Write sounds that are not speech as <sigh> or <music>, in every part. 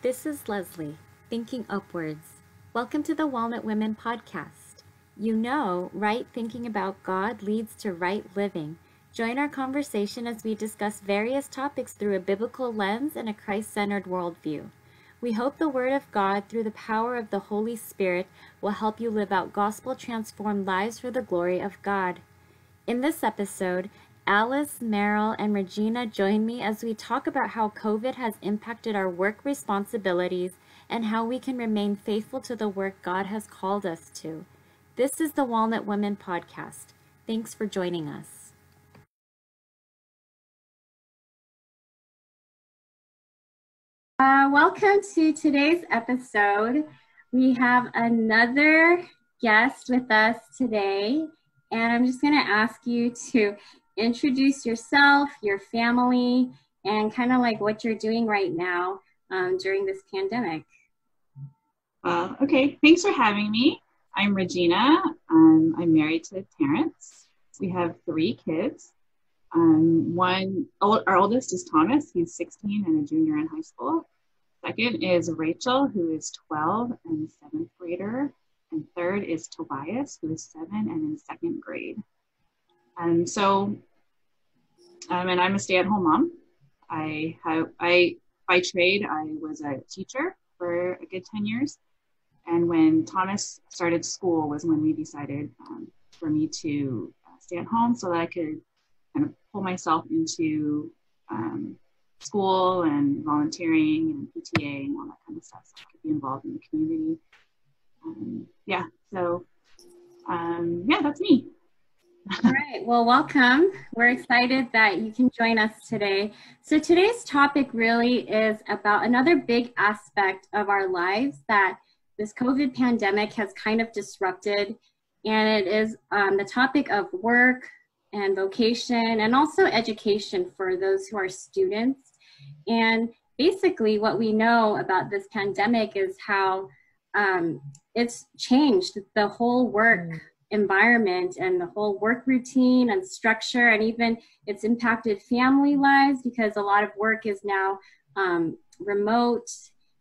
This is Leslie, Thinking Upwards. Welcome to the Walnut Women podcast. You know, right thinking about God leads to right living. Join our conversation as we discuss various topics through a biblical lens and a Christ centered worldview. We hope the Word of God, through the power of the Holy Spirit, will help you live out gospel transformed lives for the glory of God. In this episode, Alice, Meryl, and Regina join me as we talk about how COVID has impacted our work responsibilities and how we can remain faithful to the work God has called us to. This is the Walnut Women Podcast. Thanks for joining us. Uh, welcome to today's episode. We have another guest with us today, and I'm just going to ask you to introduce yourself, your family, and kind of like what you're doing right now um, during this pandemic. Uh, okay, thanks for having me. I'm Regina. Um, I'm married to Terrence. We have three kids. Um, one, our oldest is Thomas. He's 16 and a junior in high school. Second is Rachel, who is 12 and seventh grader. And third is Tobias, who is seven and in second grade. Um, so um, and I'm a stay-at-home mom. I have I by trade I was a teacher for a good ten years, and when Thomas started school was when we decided um, for me to uh, stay at home so that I could kind of pull myself into um, school and volunteering and PTA and all that kind of stuff, so I could be involved in the community. Um, yeah, so um, yeah, that's me. All right. Well, welcome. We're excited that you can join us today. So, today's topic really is about another big aspect of our lives that this COVID pandemic has kind of disrupted. And it is um, the topic of work and vocation and also education for those who are students. And basically, what we know about this pandemic is how um, it's changed the whole work environment and the whole work routine and structure and even it's impacted family lives because a lot of work is now um, remote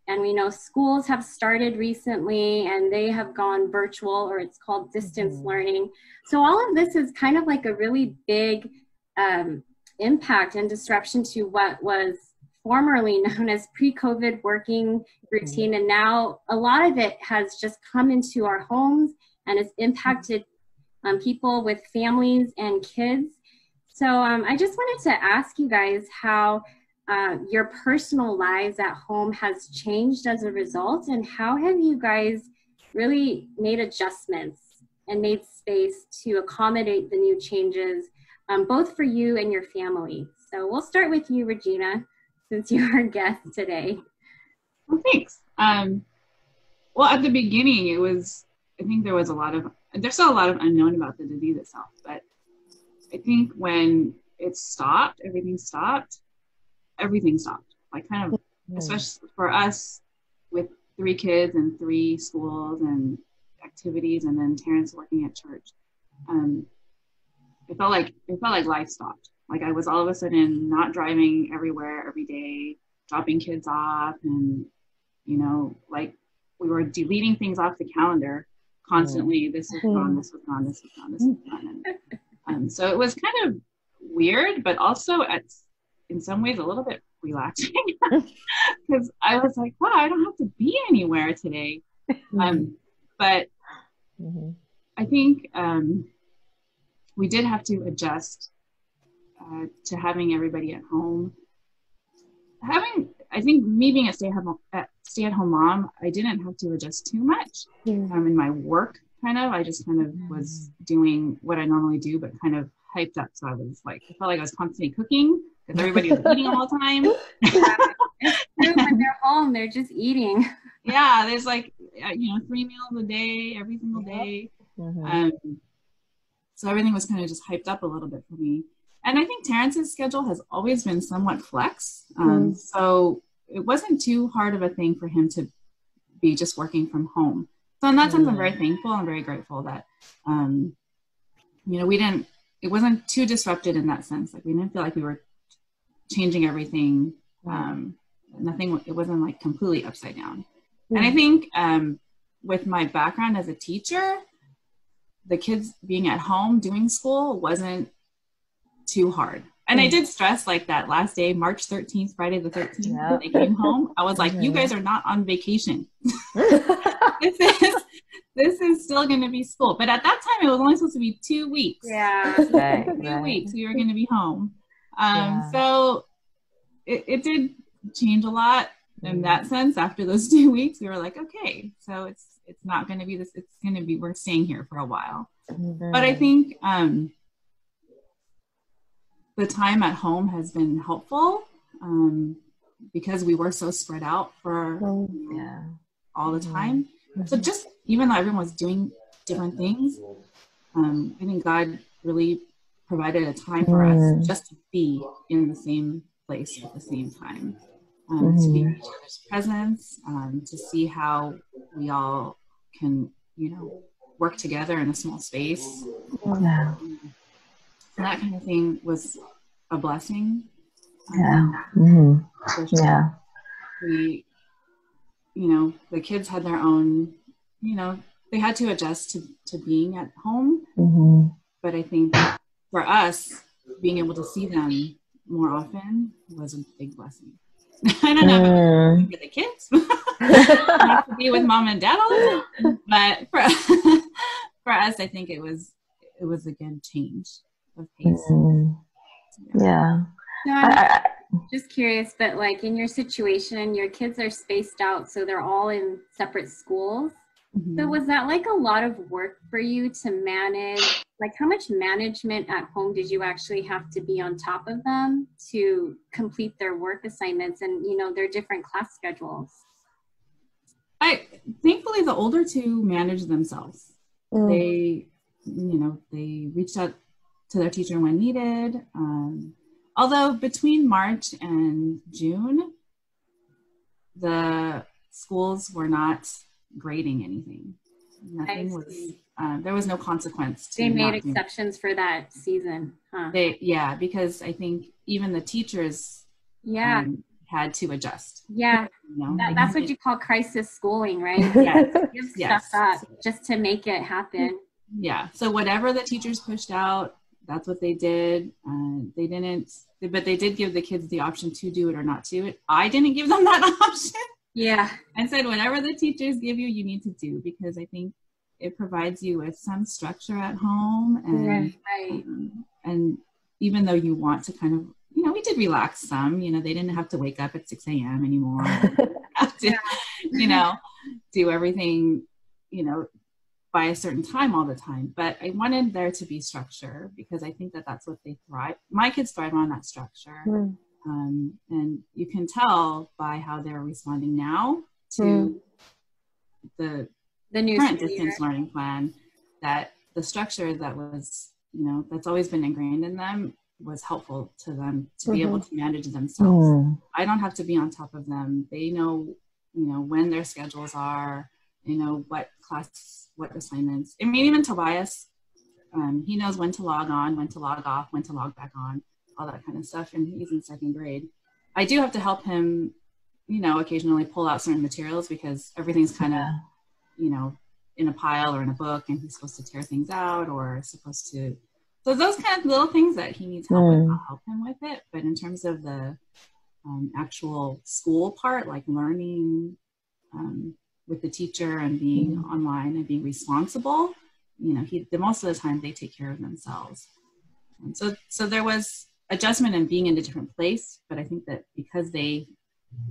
and we know schools have started recently and they have gone virtual or it's called distance mm-hmm. learning so all of this is kind of like a really big um, impact and disruption to what was formerly <laughs> known as pre-covid working routine mm-hmm. and now a lot of it has just come into our homes and it's impacted um, people with families and kids. So um, I just wanted to ask you guys how uh, your personal lives at home has changed as a result, and how have you guys really made adjustments and made space to accommodate the new changes, um, both for you and your family. So we'll start with you, Regina, since you're our guest today. Well, thanks. Um, well, at the beginning, it was I think there was a lot of there's still a lot of unknown about the disease itself, but I think when it stopped, everything stopped, everything stopped. Like kind of mm-hmm. especially for us with three kids and three schools and activities and then Terrence working at church. Um, it felt like it felt like life stopped. Like I was all of a sudden not driving everywhere every day, dropping kids off and you know, like we were deleting things off the calendar constantly this was gone this was gone this was gone this was gone and, <laughs> um, so it was kind of weird but also at in some ways a little bit relaxing. <laughs> Because i was like wow i don't have to be anywhere today. <laughs> Um, but mm-hmm. i think um, we did have to adjust uh, to having everybody at home. Having I think me being a stay at home stay at home mom, I didn't have to adjust too much um, in my work. Kind of, I just kind of was doing what I normally do, but kind of hyped up. So I was like, I felt like I was constantly cooking because everybody was eating all the time. <laughs> when they're home, they're just eating. yeah, there's like uh, you know three meals a day every single day. Mm-hmm. Um, so everything was kind of just hyped up a little bit for me. And I think Terrence's schedule has always been somewhat flex. Um, mm. So it wasn't too hard of a thing for him to be just working from home. So in that sense, I'm very mm. thankful. I'm very grateful that, um, you know, we didn't, it wasn't too disrupted in that sense. Like we didn't feel like we were changing everything um, nothing it wasn't like completely upside down and i think um, with my background as a teacher the kids being at home doing school wasn't too hard and I did stress like that last day, March 13th, Friday the 13th, yeah. when they came home. I was like, you guys are not on vacation. <laughs> <laughs> this is this is still going to be school. But at that time, it was only supposed to be two weeks. Yeah. Right, two right. weeks. We were going to be home. Um, yeah. So it, it did change a lot in that mm-hmm. sense. After those <laughs> two weeks, we were like, okay, so it's it's not going to be this. It's going to be we're staying here for a while. Mm-hmm. But I think um, the time at home has been helpful um, because we were so spread out for oh, yeah. all the mm-hmm. time. Mm-hmm. So just even though everyone was doing different things, um, I think God really provided a time for mm. us just to be in the same place at the same time, um, mm. to be in mm-hmm. each other's presence, um, to see how we all can, you know, work together in a small space. Yeah. That kind of thing was a blessing. Yeah. Um, mm-hmm. Yeah. We, you know, the kids had their own, you know, they had to adjust to, to being at home. Mm-hmm. But I think for us, being able to see them more often was a big blessing. <laughs> I don't know mm. for the kids, <laughs> to be with mom and dad all the time, but for <laughs> for us, I think it was it was a good change of pace. Mm. Yeah. No, I'm I, just curious, but like in your situation, your kids are spaced out, so they're all in separate schools. Mm-hmm. So was that like a lot of work for you to manage? Like how much management at home did you actually have to be on top of them to complete their work assignments and you know their different class schedules? I thankfully the older two manage themselves. Mm. They you know, they reached out to their teacher when needed. Um, although between March and June, the schools were not grading anything. Nothing was. Uh, there was no consequence. they made exceptions for that season, huh? They yeah, because I think even the teachers yeah um, had to adjust. Yeah, you know? that, that's what you call crisis schooling, right? <laughs> Yeah, give yes. stuff up just to make it happen. Yeah. So whatever the teachers pushed out, that's what they did. Uh, they didn't, but they did give the kids the option to do it or not to it. I didn't give them that <laughs> option. Yeah. And said, whatever the teachers give you, you need to do because I think it provides you with some structure at home. And, right. Um, and even though you want to kind of, you know, we did relax some, you know, they didn't have to wake up at 6 a.m. anymore. <laughs> <laughs> have to, yeah. you know, do everything, you know, by a certain time all the time but i wanted there to be structure because i think that that's what they thrive my kids thrive on that structure mm. um, and you can tell by how they're responding now to mm. the the new current distance learning plan that the structure that was you know that's always been ingrained in them was helpful to them to mm-hmm. be able mm-hmm. to manage themselves mm. i don't have to be on top of them they know you know when their schedules are you know what class what assignments. I mean, even Tobias, um, he knows when to log on, when to log off, when to log back on, all that kind of stuff. And he's in second grade. I do have to help him, you know, occasionally pull out certain materials because everything's kind of, you know, in a pile or in a book, and he's supposed to tear things out or supposed to. So those kind of little things that he needs help mm. with, I'll help him with it. But in terms of the um, actual school part, like learning, um, with the teacher and being mm-hmm. online and being responsible, you know, he, the most of the time they take care of themselves. And so, so there was adjustment and being in a different place, but I think that because they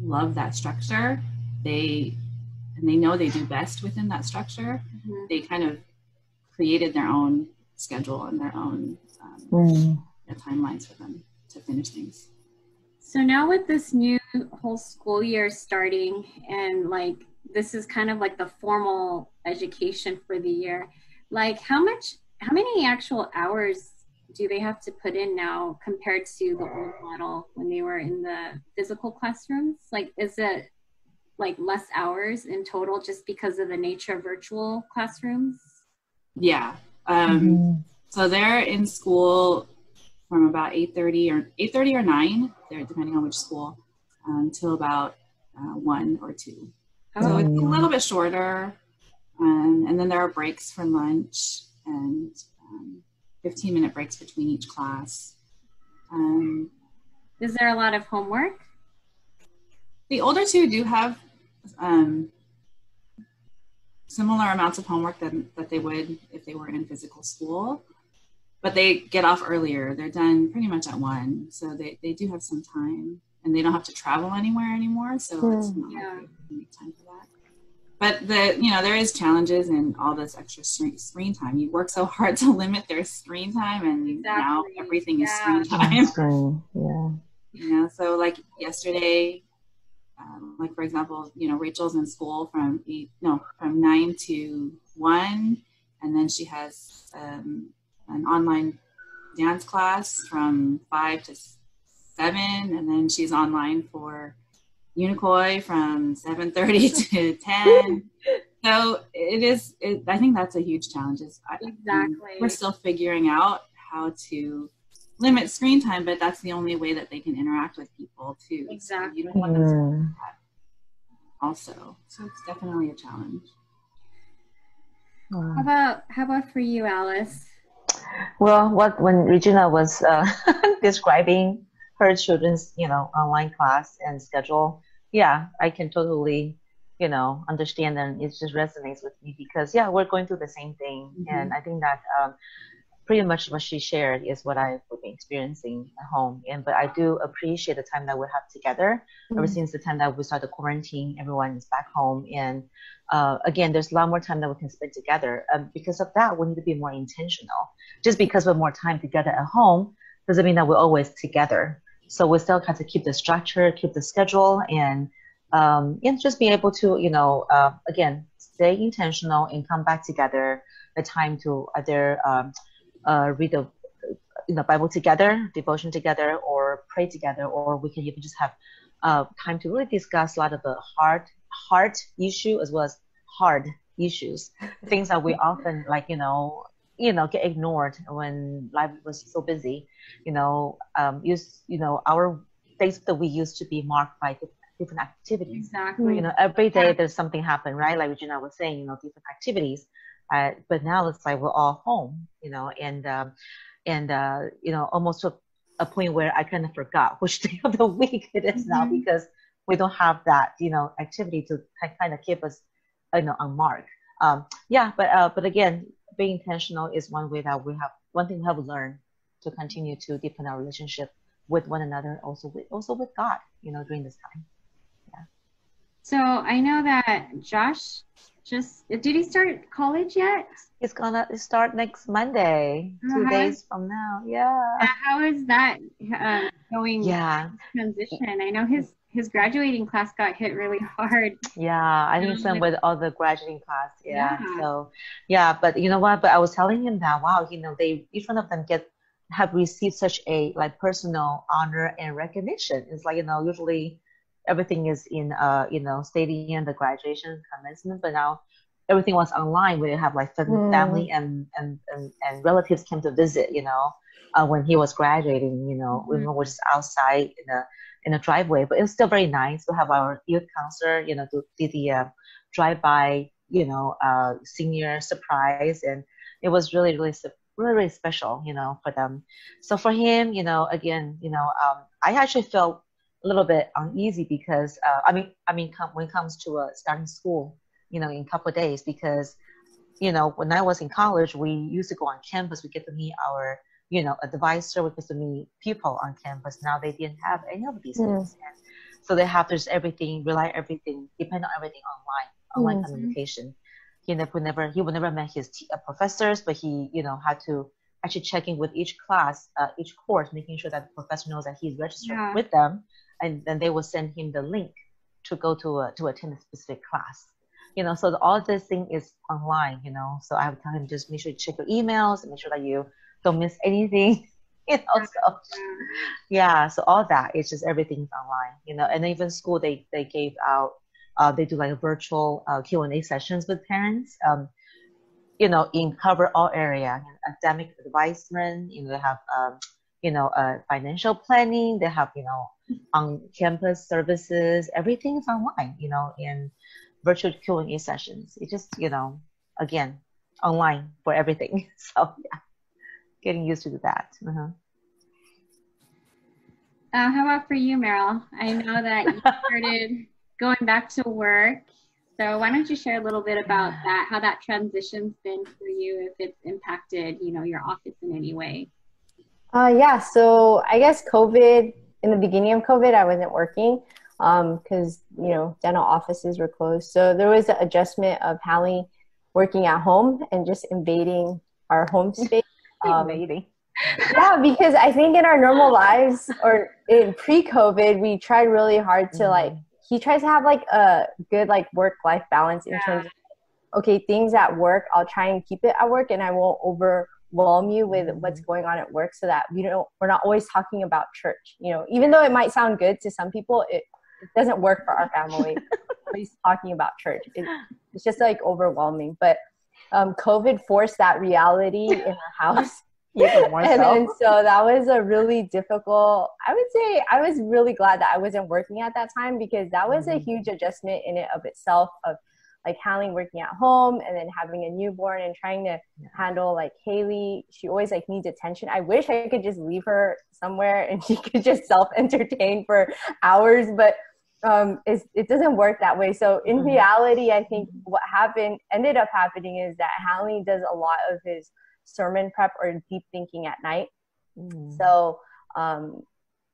love that structure, they and they know they do best within that structure. Mm-hmm. They kind of created their own schedule and their own um, mm. timelines for them to finish things. So now with this new whole school year starting and like this is kind of like the formal education for the year. Like how much, how many actual hours do they have to put in now compared to the old model when they were in the physical classrooms? Like, is it like less hours in total just because of the nature of virtual classrooms? Yeah. Um, mm-hmm. So they're in school from about 8.30 or 8.30 or 9, they're depending on which school, until um, about uh, 1 or 2. So it's a little bit shorter. Um, and then there are breaks for lunch and um, 15 minute breaks between each class. Um, Is there a lot of homework? The older two do have um, similar amounts of homework that, that they would if they were in physical school, but they get off earlier. They're done pretty much at one, so they, they do have some time and they don't have to travel anywhere anymore. So mm. it's not yeah. like they make time for that. But the you know there is challenges in all this extra screen time. You work so <laughs> hard to limit their screen time, and exactly. now everything is screen time. Yeah. <laughs> You know, so like yesterday, um, like for example, you know, Rachel's in school from eight, no, from nine to one, and then she has um, an online dance class from five to seven, and then she's online for Unicoi from seven thirty <laughs> to ten. so it is. It, I think that's a huge challenge. Is exactly we're still figuring out how to limit screen time, but that's the only way that they can interact with people too. Exactly. So you don't want them to also. So it's definitely a challenge. How about how about for you, Alice? Well, what when Regina was uh, <laughs> describing her children's, you know, online class and schedule, yeah, I can totally, you know, understand and it just resonates with me because yeah, we're going through the same thing, mm-hmm. and I think that um, pretty much what she shared is what I've been experiencing at home. And but I do appreciate the time that we have together. Mm-hmm. Ever since the time that we started quarantine, everyone is back home, and uh, again, there's a lot more time that we can spend together. Um, because of that, we need to be more intentional. Just because we're more time together at home doesn't mean that we're always together. So we still have to keep the structure, keep the schedule, and um, and just be able to, you know, uh, again, stay intentional and come back together. The time to either um, uh, read the you know Bible together, devotion together, or pray together, or we can even just have uh, time to really discuss a lot of the hard heart issue as well as hard issues, things that we often like you know you know get ignored when life was so busy. You know, um, use you know our days that we used to be marked by different activities. Exactly. You know, every day there's something happen, right? Like Regina was saying, you know, different activities. Uh, but now it's like we're all home, you know, and um, and uh, you know, almost to a point where I kind of forgot which <laughs> day of the week it is mm-hmm. now because we don't have that, you know, activity to kind of keep us, you know, on mark. Um, yeah, but uh, but again, being intentional is one way that we have one thing we have learned to continue to deepen our relationship with one another, also with also with God, you know, during this time. Yeah. So I know that Josh just did he start college yet? He's gonna start next Monday, two uh-huh. days from now. Yeah. How is that uh, going? Yeah. Transition. I know his his graduating class got hit really hard. Yeah, I think some with all the graduating class. Yeah. yeah. So, yeah, but you know what? But I was telling him that wow, you know, they each one of them get have received such a like personal honor and recognition. It's like you know usually everything is in uh you know stadium the graduation commencement but now everything was online where you have like mm. family and, and and and relatives came to visit you know uh, when he was graduating you know mm. we were just outside in a in a driveway but it was still very nice to have our youth counselor you know to do the uh, drive by you know uh, senior surprise and it was really really really really special you know for them so for him you know again you know um, i actually felt a little bit uneasy because uh, I mean I mean com- when it comes to uh, starting school, you know, in a couple of days because you know when I was in college, we used to go on campus. We get to meet our you know advisor. Get to meet people on campus. Now they didn't have any of these mm. things, and so they have to just everything, rely everything, depend on everything online, online mm-hmm. communication. He never, never, he would never met his t- uh, professors, but he, you know, had to actually check in with each class, uh, each course, making sure that the professor knows that he's registered yeah. with them, and then they will send him the link to go to a, to attend a specific class. You know, so all this thing is online. You know, so I would tell him just make sure you check your emails make sure that you don't miss anything. <laughs> You know, so <laughs> yeah, so all that it's just everything's online. You know, and even school they they gave out uh, they do like virtual uh, Q and A sessions with parents. Um, you know, in cover all area, academic advisement. You know, they have um, you know, uh, financial planning. They have, you know, on campus services. Everything is online, you know, in virtual Q&A sessions. It just, you know, again, online for everything. <laughs> So yeah, getting used to that. Uh-huh. Uh, how about for you, Meryl? I know that you <laughs> started going back to work. So why don't you share a little bit about that, how that transition's been for you, if it's impacted, you know, your office in any way? Uh, yeah, so I guess COVID, in the beginning of COVID, I wasn't working because, um, you know, dental offices were closed. So there was an adjustment of Hallie working at home and just invading our home space. Um, invading yeah, because I think in our normal lives or in pre-COVID, we tried really hard to like. Mm-hmm. He tries to have like a good like work-life balance in yeah. terms of okay things at work. I'll try and keep it at work, and I won't overwhelm you with what's mm-hmm. going on at work, so that we don't. We're not always talking about church. You know, even though it might sound good to some people, it, it doesn't work for our family. <laughs> Always talking about church. It, it's just like overwhelming, but um, COVID forced that reality in our <laughs> house. <laughs> And then so that was a really difficult i would say i was really glad that i wasn't working at that time because that was mm-hmm. a huge adjustment in it of itself of like handling working at home and then having a newborn and trying to handle like haley she always like needs attention. I wish i could just leave her somewhere and <laughs> she could just self entertain for hours but um, it doesn't work that way. So in mm-hmm. reality, I think what happened ended up happening is that Hallie does a lot of his sermon prep or deep thinking at night. Mm. So um,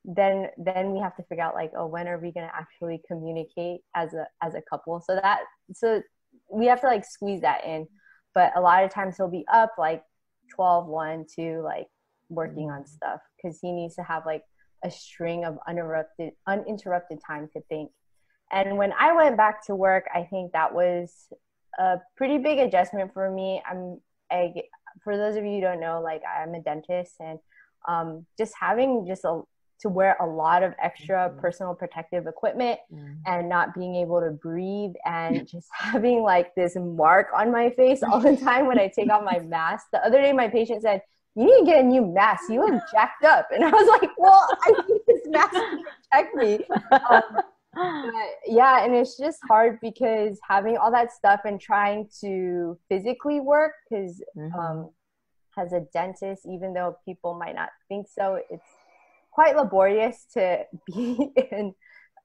then then we have to figure out like oh when are we going to actually communicate as a as a couple so that so we have to like squeeze that in but a lot of times he'll be up like 12 1 2 like working on stuff because he needs to have like a string of uninterrupted uninterrupted time to think and when i went back to work i think that was a pretty big adjustment for me i'm I, for those of you who don't know, like I'm a dentist and um, just having just a to wear a lot of extra mm-hmm. personal protective equipment mm-hmm. and not being able to breathe and <laughs> just having like this mark on my face all the time when I take off my mask. The other day, my patient said, "You need to get a new mask. You look jacked up," and I was like, "Well, I need this mask to protect me." Um, yeah, and it's just hard because having all that stuff and trying to physically work because mm-hmm. um, as a dentist, even though people might not think so, it's quite laborious to <laughs> be in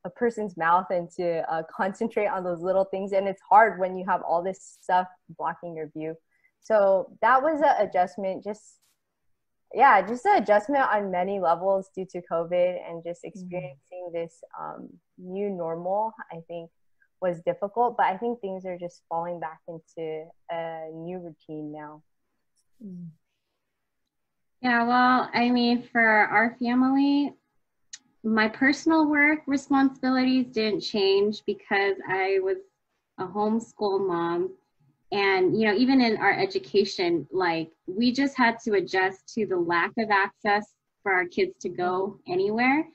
a person's mouth and to uh, concentrate on those little things. And it's hard when you have all this stuff blocking your view. So that was an adjustment, just yeah, just an adjustment on many levels due to COVID and just mm-hmm. experiencing mm-hmm. this um, new normal. I think was difficult, but I think things are just falling back into a new routine now. Mm. Yeah, well, I mean, for our family, my personal work responsibilities didn't change because I was a homeschool mom and you know even in our education like we just had to adjust to the lack of access for our kids to go anywhere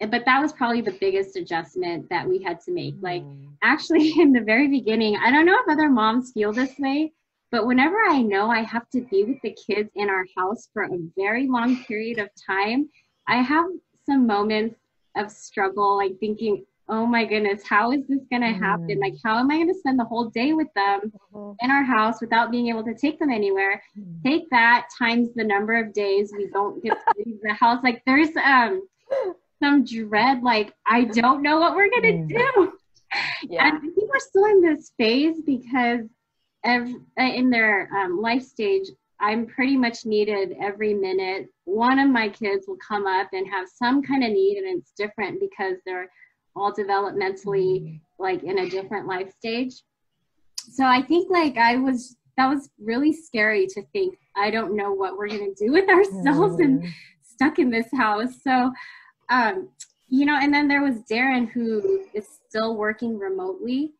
but that was probably the biggest adjustment that we had to make like mm. actually <laughs> in the very beginning i don't know if other moms feel this way but whenever i know i have to be with the kids in our house for a very long period of time i have some moments of struggle like thinking oh my goodness, how is this going to happen? Mm. Like, how am I going to spend the whole day with them mm-hmm. in our house without being able to take them anywhere? Mm. Take that times the number of days we don't get to leave the house. Like, there's um some dread. Like, I don't know what we're going to mm. do. <laughs> Yeah. And I think we're still in this phase because every, in their um, life stage, I'm pretty much needed every minute. One of my kids will come up and have some kind of need, and it's different because they're all developmentally mm-hmm. like in a different life stage so i think like i was that was really scary to think i don't know what we're going to do with ourselves mm. and stuck in this house so um you know and then there was darren who is still working remotely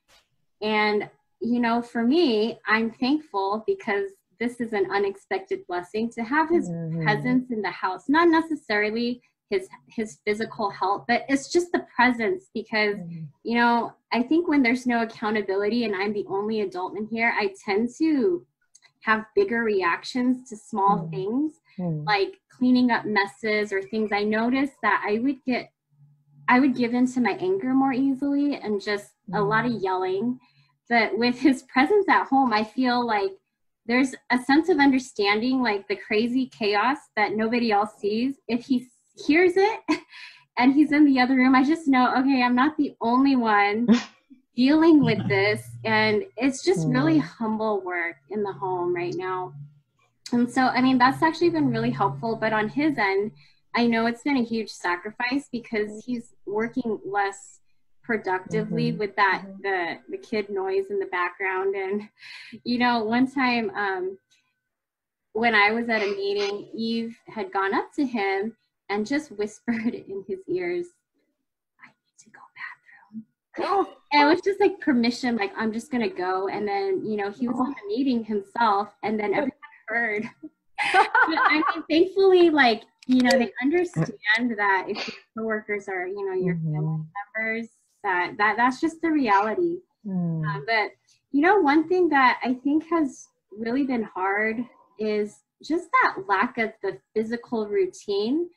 and you know for me i'm thankful because this is an unexpected blessing to have his mm-hmm. presence in the house not necessarily his his physical health but it's just the presence because mm. you know i think when there's no accountability and i'm the only adult in here i tend to have bigger reactions to small mm. things mm. like cleaning up messes or things, I noticed that I would get, I would give into my anger more easily and just mm-hmm. a lot of yelling. But with his presence at home, I feel like there's a sense of understanding, like the crazy chaos that nobody else sees. If he hears it <laughs> and he's in the other room, I just know, okay, I'm not the only one <laughs> dealing with this. And it's just really mm. humble work in the home right now. And so, I mean, that's actually been really helpful. But on his end, I know it's been a huge sacrifice because he's working less productively mm-hmm. with that mm-hmm. the the kid noise in the background and you know one time um when i was at a meeting eve had gone up to him and just whispered <laughs> in his ears i need to go bathroom oh. and it was just like permission like i'm just gonna go and then you know he was on the meeting himself and then everyone heard i mean thankfully like you know they understand that if your coworkers are you know your mm-hmm. family members that that that's just the reality mm. uh, but you know one thing that i think has really been hard is just that lack of the physical routine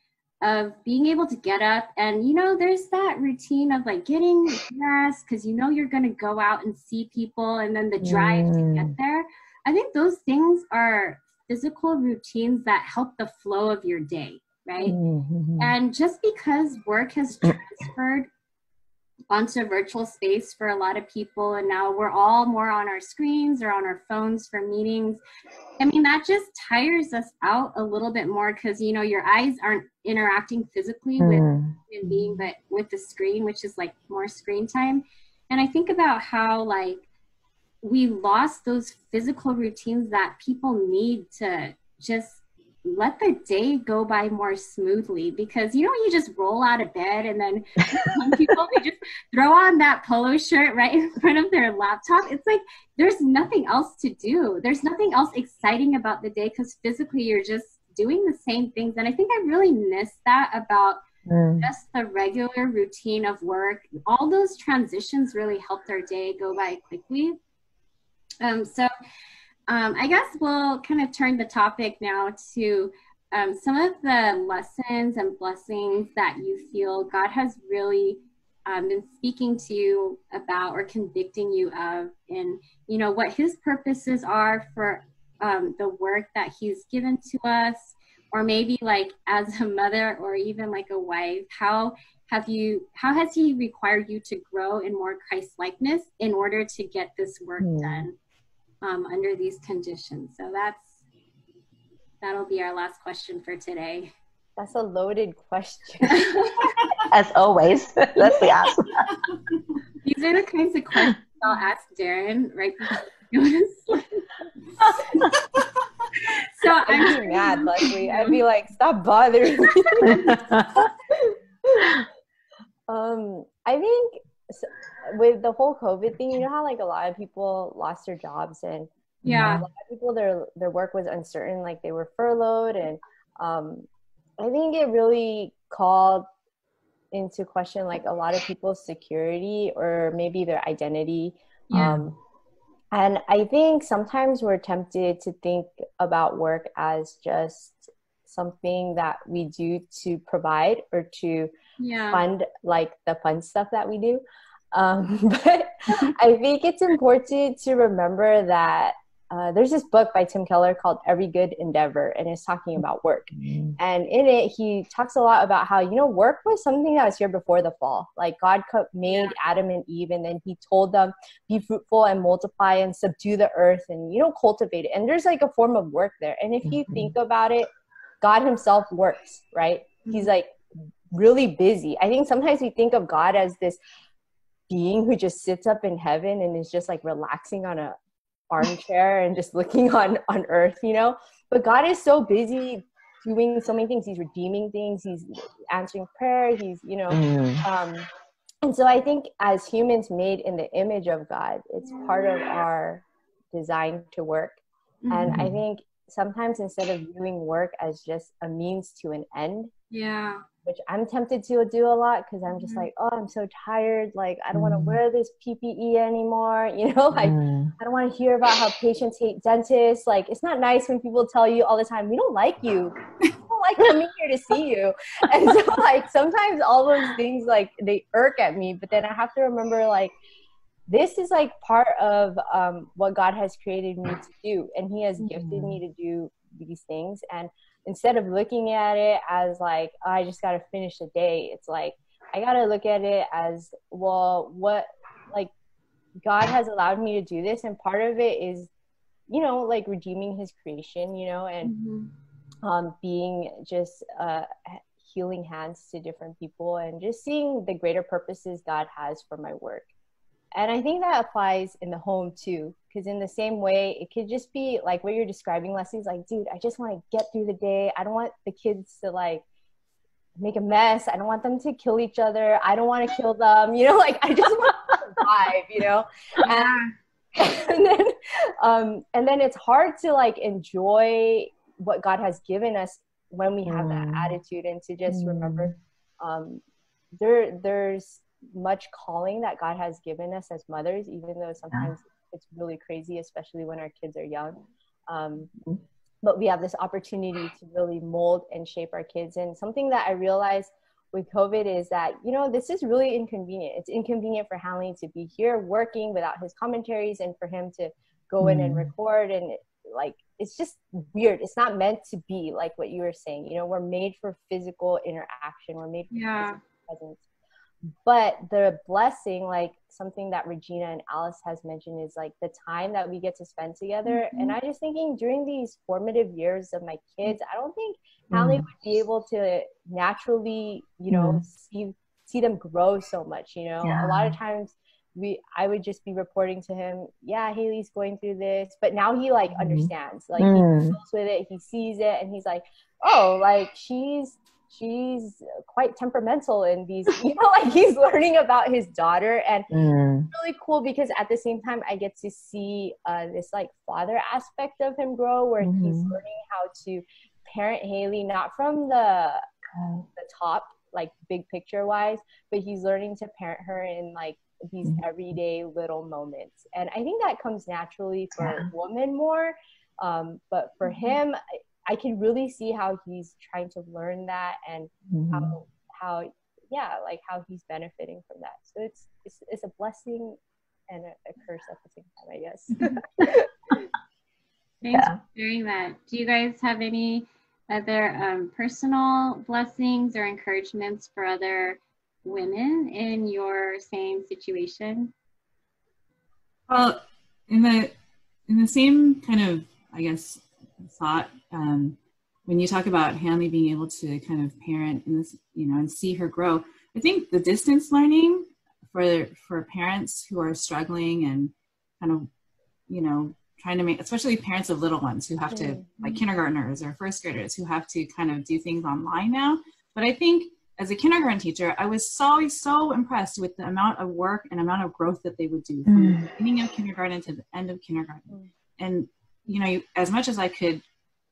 of being able to get up and you know there's that routine of like getting dressed because you know you're going to go out and see people and then the drive mm. to get hmm. there i think those things are physical routines that help the flow of your day right mm-hmm. and just because work has <clears throat> transferred onto virtual space for a lot of people and now we're all more on our screens or on our phones for meetings i mean that just tires us out a little bit more because you know your eyes aren't interacting physically mm. with human being but with the screen which is like more screen time and i think about how like we lost those physical routines that people need to just let the day go by more smoothly because you know you just roll out of bed and then <laughs> some people they just throw on that polo shirt right in front of their laptop. It's like there's nothing else to do. There's nothing else exciting about the day because physically you're just doing the same things. And i think i really miss that about mm. just the regular routine of work. All those transitions really helped our day go by quickly. Um, so um, I guess we'll kind of turn the topic now to um, some of the lessons and blessings that you feel God has really um, been speaking to you about or convicting you of, and you know what His purposes are for um, the work that He's given to us, or maybe like as a mother or even like a wife, how have you how has he required you to grow in more christ likeness in order to get this work mm. done um, under these conditions. So that's that'll be our last question for today. That's a loaded question. <laughs> <laughs> As always, <laughs> let's be asked. These are the kinds of questions I'll ask Darren right before he goes to sleep. so I'd be mad, Leslie. I'd be like, stop bothering me. um, I think with the whole COVID thing, you know how like a lot of people lost their jobs and yeah, a lot of people their their work was uncertain, like they were furloughed, and um, I think it really called into question like a lot of people's security or maybe their identity. Yeah. Um, and I think sometimes we're tempted to think about work as just something that we do to provide or to yeah. fund like the fun stuff that we do. Um, <laughs> but I think it's important to remember that uh, there's this book by Tim Keller called Every Good Endeavor, and it's talking about work. Mm-hmm. And in it, he talks a lot about how, you know, work was something that was here before the fall. Like God made yeah. Adam and Eve, and then he told them, be fruitful and multiply and subdue the earth and, you know, cultivate it. And there's like a form of work there. And if you mm-hmm. think about it, God himself works, right? Mm-hmm. He's like really busy. I think sometimes we think of God as this being who just sits up in heaven and is just like relaxing on a <laughs> armchair and just looking on on earth you know but god is so busy doing so many things he's redeeming things he's answering prayer he's you know mm. um and so i think as humans made in the image of god it's part of our design to work mm-hmm. and i mm-hmm. think sometimes instead of viewing work as just a means to an end yeah which I'm tempted to do a lot because I'm just mm-hmm. like, oh, I'm so tired. Like, I don't mm. want to wear this PPE anymore. <laughs> You know, like, mm. I don't want to hear about how patients hate dentists. Like, it's not nice when people tell you all the time, we don't like you. We <laughs> don't like coming here to see you. And so like sometimes all those things like they irk at me, but then I have to remember like this is like part of um, what God has created me to do, and He has gifted me to do these things. And instead of looking at it as like oh, I just got to finish the day, it's like I got to look at it as well. What like God has allowed me to do this, and part of it is, you know, like redeeming His creation, you know, and mm-hmm. um, being just uh, healing hands to different people, and just seeing the greater purposes God has for my work. And I think that applies in the home too, because in the same way, it could just be like what you're describing, Leslie's like, dude, I just want to get through the day. I don't want the kids to like make a mess. I don't want them to kill each other. I don't want to kill them. You know, <laughs> like I just want to survive. You know, and, <laughs> and then um, and then it's hard to like enjoy what God has given us when we have mm. that attitude and to just mm. remember um, there there's much calling that God has given us as mothers, even though sometimes yeah. it's really crazy, especially when our kids are young. Um, mm-hmm. but we have this opportunity to really mold and shape our kids. And something that I realized with COVID is that, you know, this is really inconvenient. It's inconvenient for Hanley to be here working without his commentaries and for him to go in and mm-hmm. record and like it's just weird. It's not meant to be like what you were saying. You know, we're made for physical interaction. We're made for yeah. presence but the blessing like something that regina and alice has mentioned is like the time that we get to spend together mm-hmm. and i just thinking during these formative years of my kids i don't think mm-hmm. Hallie would be able to naturally you know mm-hmm. see see them grow so much you know yeah. a lot of times we i would just be reporting to him yeah haley's going through this but now he like mm-hmm. understands like he mm. goes with it he sees it and he's like oh like she's she's quite temperamental in these <laughs> you know like he's learning about his daughter and mm. really cool because at the same time i get to see uh, this like father aspect of him grow where mm-hmm. he's learning how to parent haley not from the the top like big picture wise but he's learning to parent her in like these mm-hmm. everyday little moments and i think that comes naturally for yeah. women more um, but for mm-hmm. him I can really see how he's trying to learn that and mm-hmm. how how yeah, like how he's benefiting from that. So it's it's, it's a blessing and a, a curse at the same time, I guess. <laughs> Thanks yeah. for sharing that. Do you guys have any other um, personal blessings or encouragements for other women in your same situation? Well, in the in the same kind of I guess thought um, when you talk about Hanley being able to kind of parent in this, you know, and see her grow. I think the distance learning for for parents who are struggling and kind of, you know, trying to make, especially parents of little ones who have to, like kindergartners or first graders who have to kind of do things online now. But I think as a kindergarten teacher, I was so so impressed with the amount of work and amount of growth that they would do from mm. the beginning of kindergarten to the end of kindergarten. Mm. And you know, as much as I could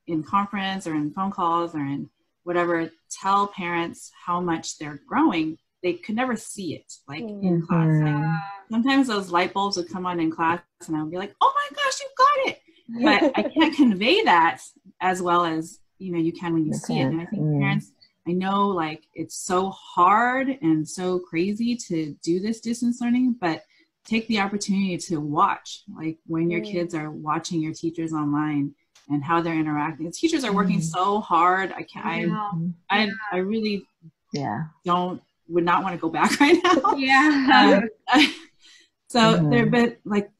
in conference or in phone calls or in whatever, tell parents how much they're growing, they could never see it like mm-hmm. in class. Like, sometimes those light bulbs would come on in class and I would be like, oh my gosh, you got it. But I <laughs> can't convey that as well as, you know, you can when you see it. And I think mm. parents, I know like it's so hard and so crazy to do this distance learning, but take the opportunity to watch like when your mm. kids are watching your teachers online and how they're interacting the teachers are working mm. so hard i can't yeah. I, I i really yeah don't would not want to go back <laughs> right now yeah um, <laughs> so mm-hmm. they're but like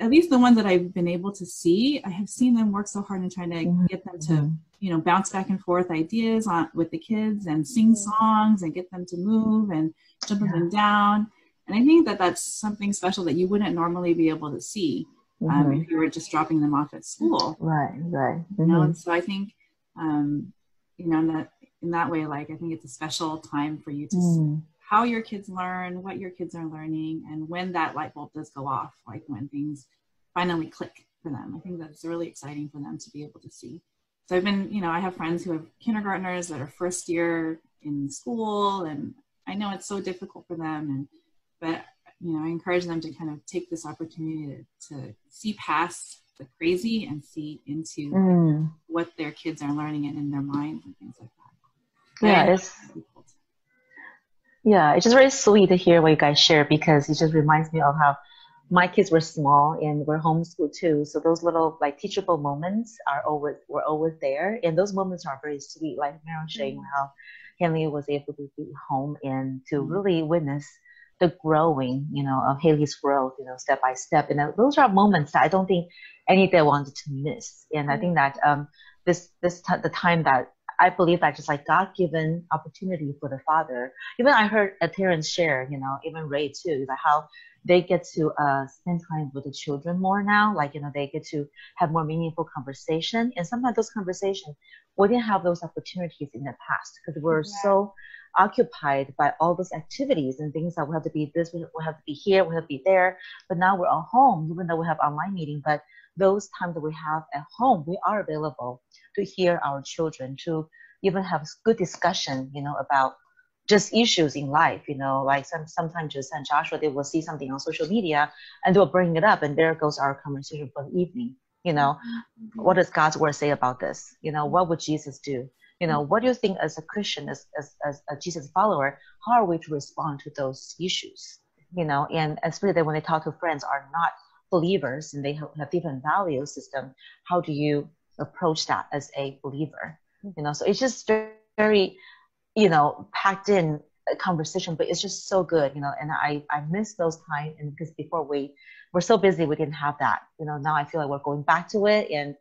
at least the ones that i've been able to see i have seen them work so hard in trying to mm-hmm. get them to you know bounce back and forth ideas on with the kids and sing mm. songs and get them to move and jump yeah. up and down and I think that that's something special that you wouldn't normally be able to see um, mm-hmm. if you were just dropping them off at school. Right, right. Mm-hmm. You know, and so I think, um, you know, in that, in that way, like, I think it's a special time for you to mm. see how your kids learn, what your kids are learning, and when that light bulb does go off, like when things finally click for them. I think that's really exciting for them to be able to see. So I've been, you know, I have friends who have kindergartners that are first year in school, and I know it's so difficult for them. And but you know, I encourage them to kind of take this opportunity to, to see past the crazy and see into mm. what their kids are learning and in their minds and things like that. Yeah, it's yeah, it's just very sweet to hear what you guys share because it just reminds me of how my kids were small and we're homeschooled too. So those little like teachable moments are always were always there, and those moments are very sweet. Like Meryl sharing mm-hmm. how Henley was able to be home and to mm-hmm. really witness the growing, you know, of Haley's growth, you know, step by step. And those are moments that I don't think any dad wanted to miss. And mm-hmm. I think that um, this this t- the time that I believe that just like God given opportunity for the father. Even I heard a Terrence share, you know, even Ray too, like how they get to uh, spend time with the children more now. Like, you know, they get to have more meaningful conversation. And sometimes those conversations, we didn't have those opportunities in the past because we're yeah. so occupied by all those activities and things that we have to be this, we have to be here, we have to be there. But now we're at home, even though we have online meeting, but those times that we have at home, we are available to hear our children, to even have good discussion, you know, about just issues in life, you know, like some, sometimes just and Joshua, they will see something on social media and they'll bring it up and there goes our conversation for the evening. You know, mm-hmm. what does God's word say about this? You know, what would Jesus do? You know, what do you think as a Christian, as, as, as a Jesus follower, how are we to respond to those issues? You know, and especially that when they talk to friends are not believers and they have different value system, how do you approach that as a believer? Mm-hmm. You know, so it's just very, you know, packed in conversation, but it's just so good, you know, and I, I miss those times and because before we were so busy, we didn't have that, you know, now I feel like we're going back to it and,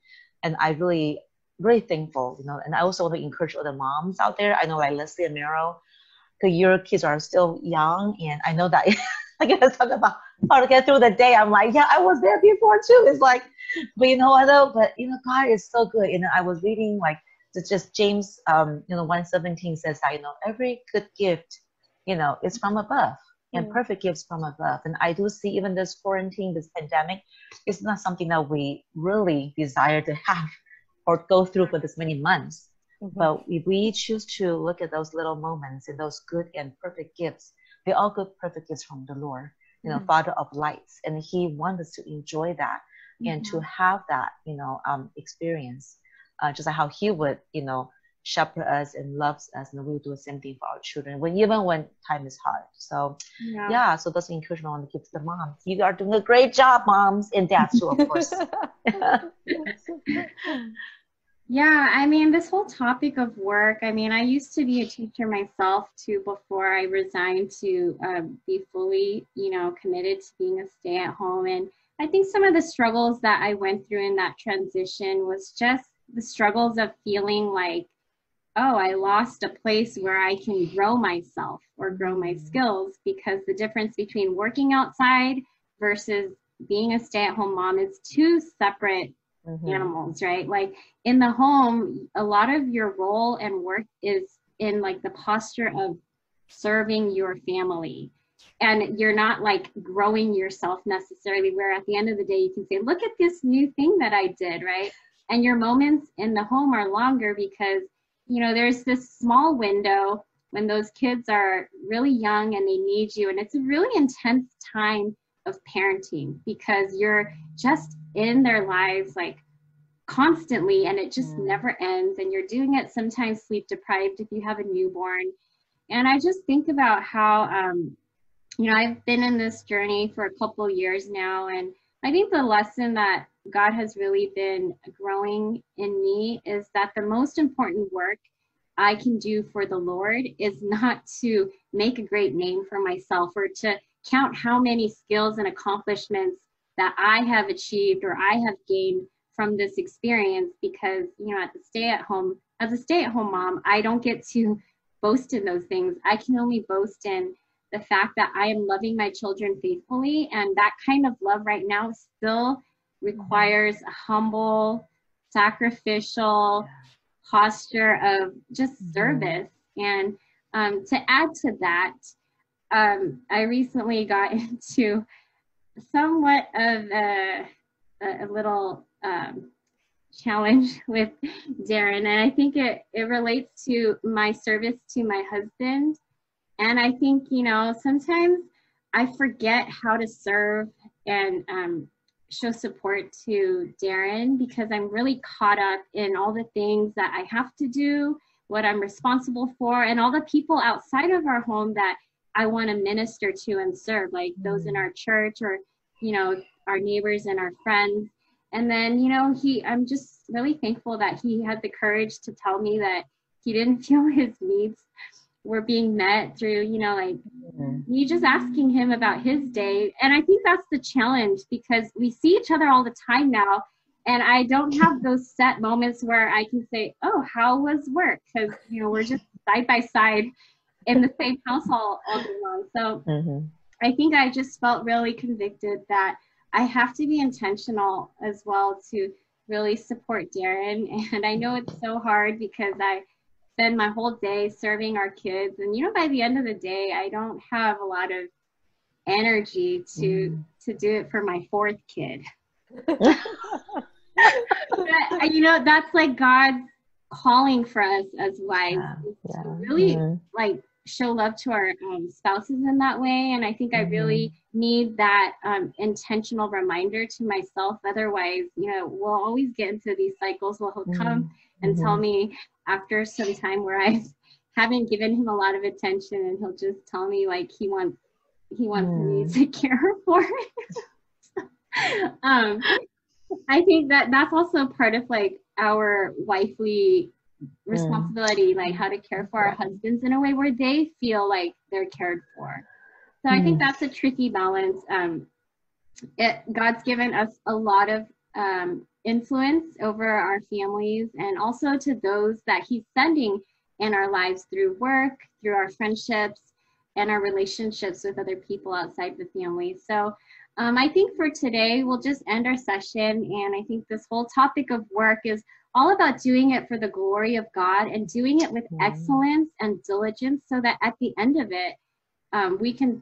and I really, really thankful, you know, and I also want to encourage other moms out there. I know like Leslie and Meryl, because your kids are still young and I know that <laughs> I gotta talk about how to get through the day. I'm like, yeah, I was there before too. It's like, but you know what though? But you know, God is so good. You know, I was reading like it's just James, um, you know, 117 says that, you know, every good gift, you know, is from above and mm. perfect gifts from above. And I do see even this quarantine, this pandemic, it's not something that we really desire to have or go through for this many months. Mm-hmm. But if we choose to look at those little moments and those good and perfect gifts, they're all good, perfect gifts from the Lord, you know, mm-hmm. Father of lights. And He wants us to enjoy that mm-hmm. and to mm-hmm. have that, you know, um, experience uh, just like how he would, you know, shepherd us and loves us, and we'll do the same thing for our children when even when time is hard. So yeah, yeah so that's encouragement I want to give to the moms. You are doing a great job, moms and dads too, of course. <laughs> <laughs> yeah, I mean, this whole topic of work. I mean, I used to be a teacher myself too before I resigned to um, be fully, you know, committed to being a stay-at-home and. I think some of the struggles that I went through in that transition was just the struggles of feeling like, oh, I lost a place where I can grow myself or grow my mm-hmm. skills because the difference between working outside versus being a stay at home mom is two separate mm-hmm. animals, right? Like in the home, a lot of your role and work is in like the posture of serving your family. And you're not like growing yourself necessarily, where at the end of the day, you can say, look at this new thing that I did, right? and your moments in the home are longer because you know there's this small window when those kids are really young and they need you and it's a really intense time of parenting because you're just in their lives like constantly and it just mm. never ends and you're doing it sometimes sleep deprived if you have a newborn and i just think about how um, you know i've been in this journey for a couple years now and i think the lesson that God has really been growing in me is that the most important work I can do for the Lord is not to make a great name for myself or to count how many skills and accomplishments that I have achieved or I have gained from this experience because, you know, at the stay at home, as a stay at home mom, I don't get to boast in those things. I can only boast in the fact that I am loving my children faithfully. And that kind of love right now still requires a humble, sacrificial posture of just mm-hmm. service. And um, to add to that, um, I recently got <laughs> into somewhat of a, a little um, challenge <laughs> with Darren, and I think it, it relates to my service to my husband. And I think, you know, sometimes I forget how to serve and um, show support to Darren because I'm really caught up in all the things that I have to do what I'm responsible for, and all the people outside of our home that I want to minister to and serve, like those in mm. our church or, you know, our neighbors and our friends. And then, you know, he, I'm just really thankful that he had the courage to tell me that he didn't <laughs> feel his needs were being met through, you know, like mm-hmm. me just asking him about his day. And I think that's the challenge because we see each other all the time now. And I don't have those set moments where I can say, oh, how was work? Because, you know, we're just side by side in the same household all day long. So mm-hmm. I think I just felt really convicted that I have to be intentional as well to really support Darren. <laughs> And I know it's so hard because I spend my whole day serving our kids. And, you know, by the end of the day, I don't have a lot of energy to mm. to do it for my fourth kid. <laughs> <laughs> but, you know, that's like God's calling for us as wives yeah, yeah. to really mm-hmm. like show love to our um, spouses in that way. And I think mm-hmm. I really need that um, intentional reminder to myself. Otherwise, you know, we'll always get into these cycles where he'll mm-hmm. come and tell mm-hmm. me after some time where I <laughs> haven't given him a lot of attention and he'll just tell me like he wants he wants me mm. to <laughs> care for <laughs> um I think that that's also part of like our wifely responsibility, like how to care for our husbands in a way where they feel like they're cared for. So. I think mm. that's a tricky balance. Um, it, God's given us a lot of um, influence over our families and also to those that He's sending in our lives through work, through our friendships, and our relationships with other people outside the family. So um, I think for today, we'll just end our session. And I think this whole topic of work is all about doing it for the glory of God and doing it with mm-hmm. excellence and diligence so that at the end of it, um, we can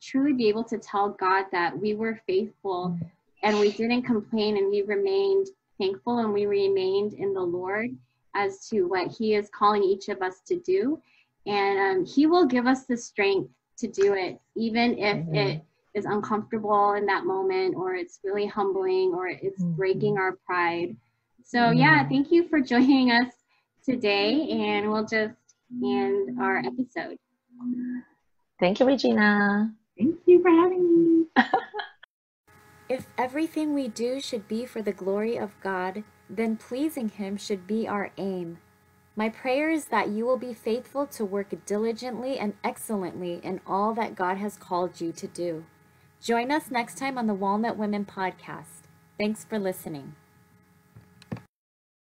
truly be able to tell God that we were faithful mm-hmm. and we didn't complain and we remained thankful and we remained in the Lord as to what He is calling each of us to do. And um, He will give us the strength to do it, even if mm-hmm. it is uncomfortable in that moment or it's really humbling or it's mm-hmm. breaking our pride. So, yeah, thank you for <laughs> joining us today, and we'll just end our episode. Thank you, Regina. Thank you for having me. <laughs> if everything we do should be for the glory of God, then pleasing Him should be our aim. My prayer is that you will be faithful to work diligently and excellently in all that God has called you to do. Join us next time on the Walnut Women podcast. Thanks for listening.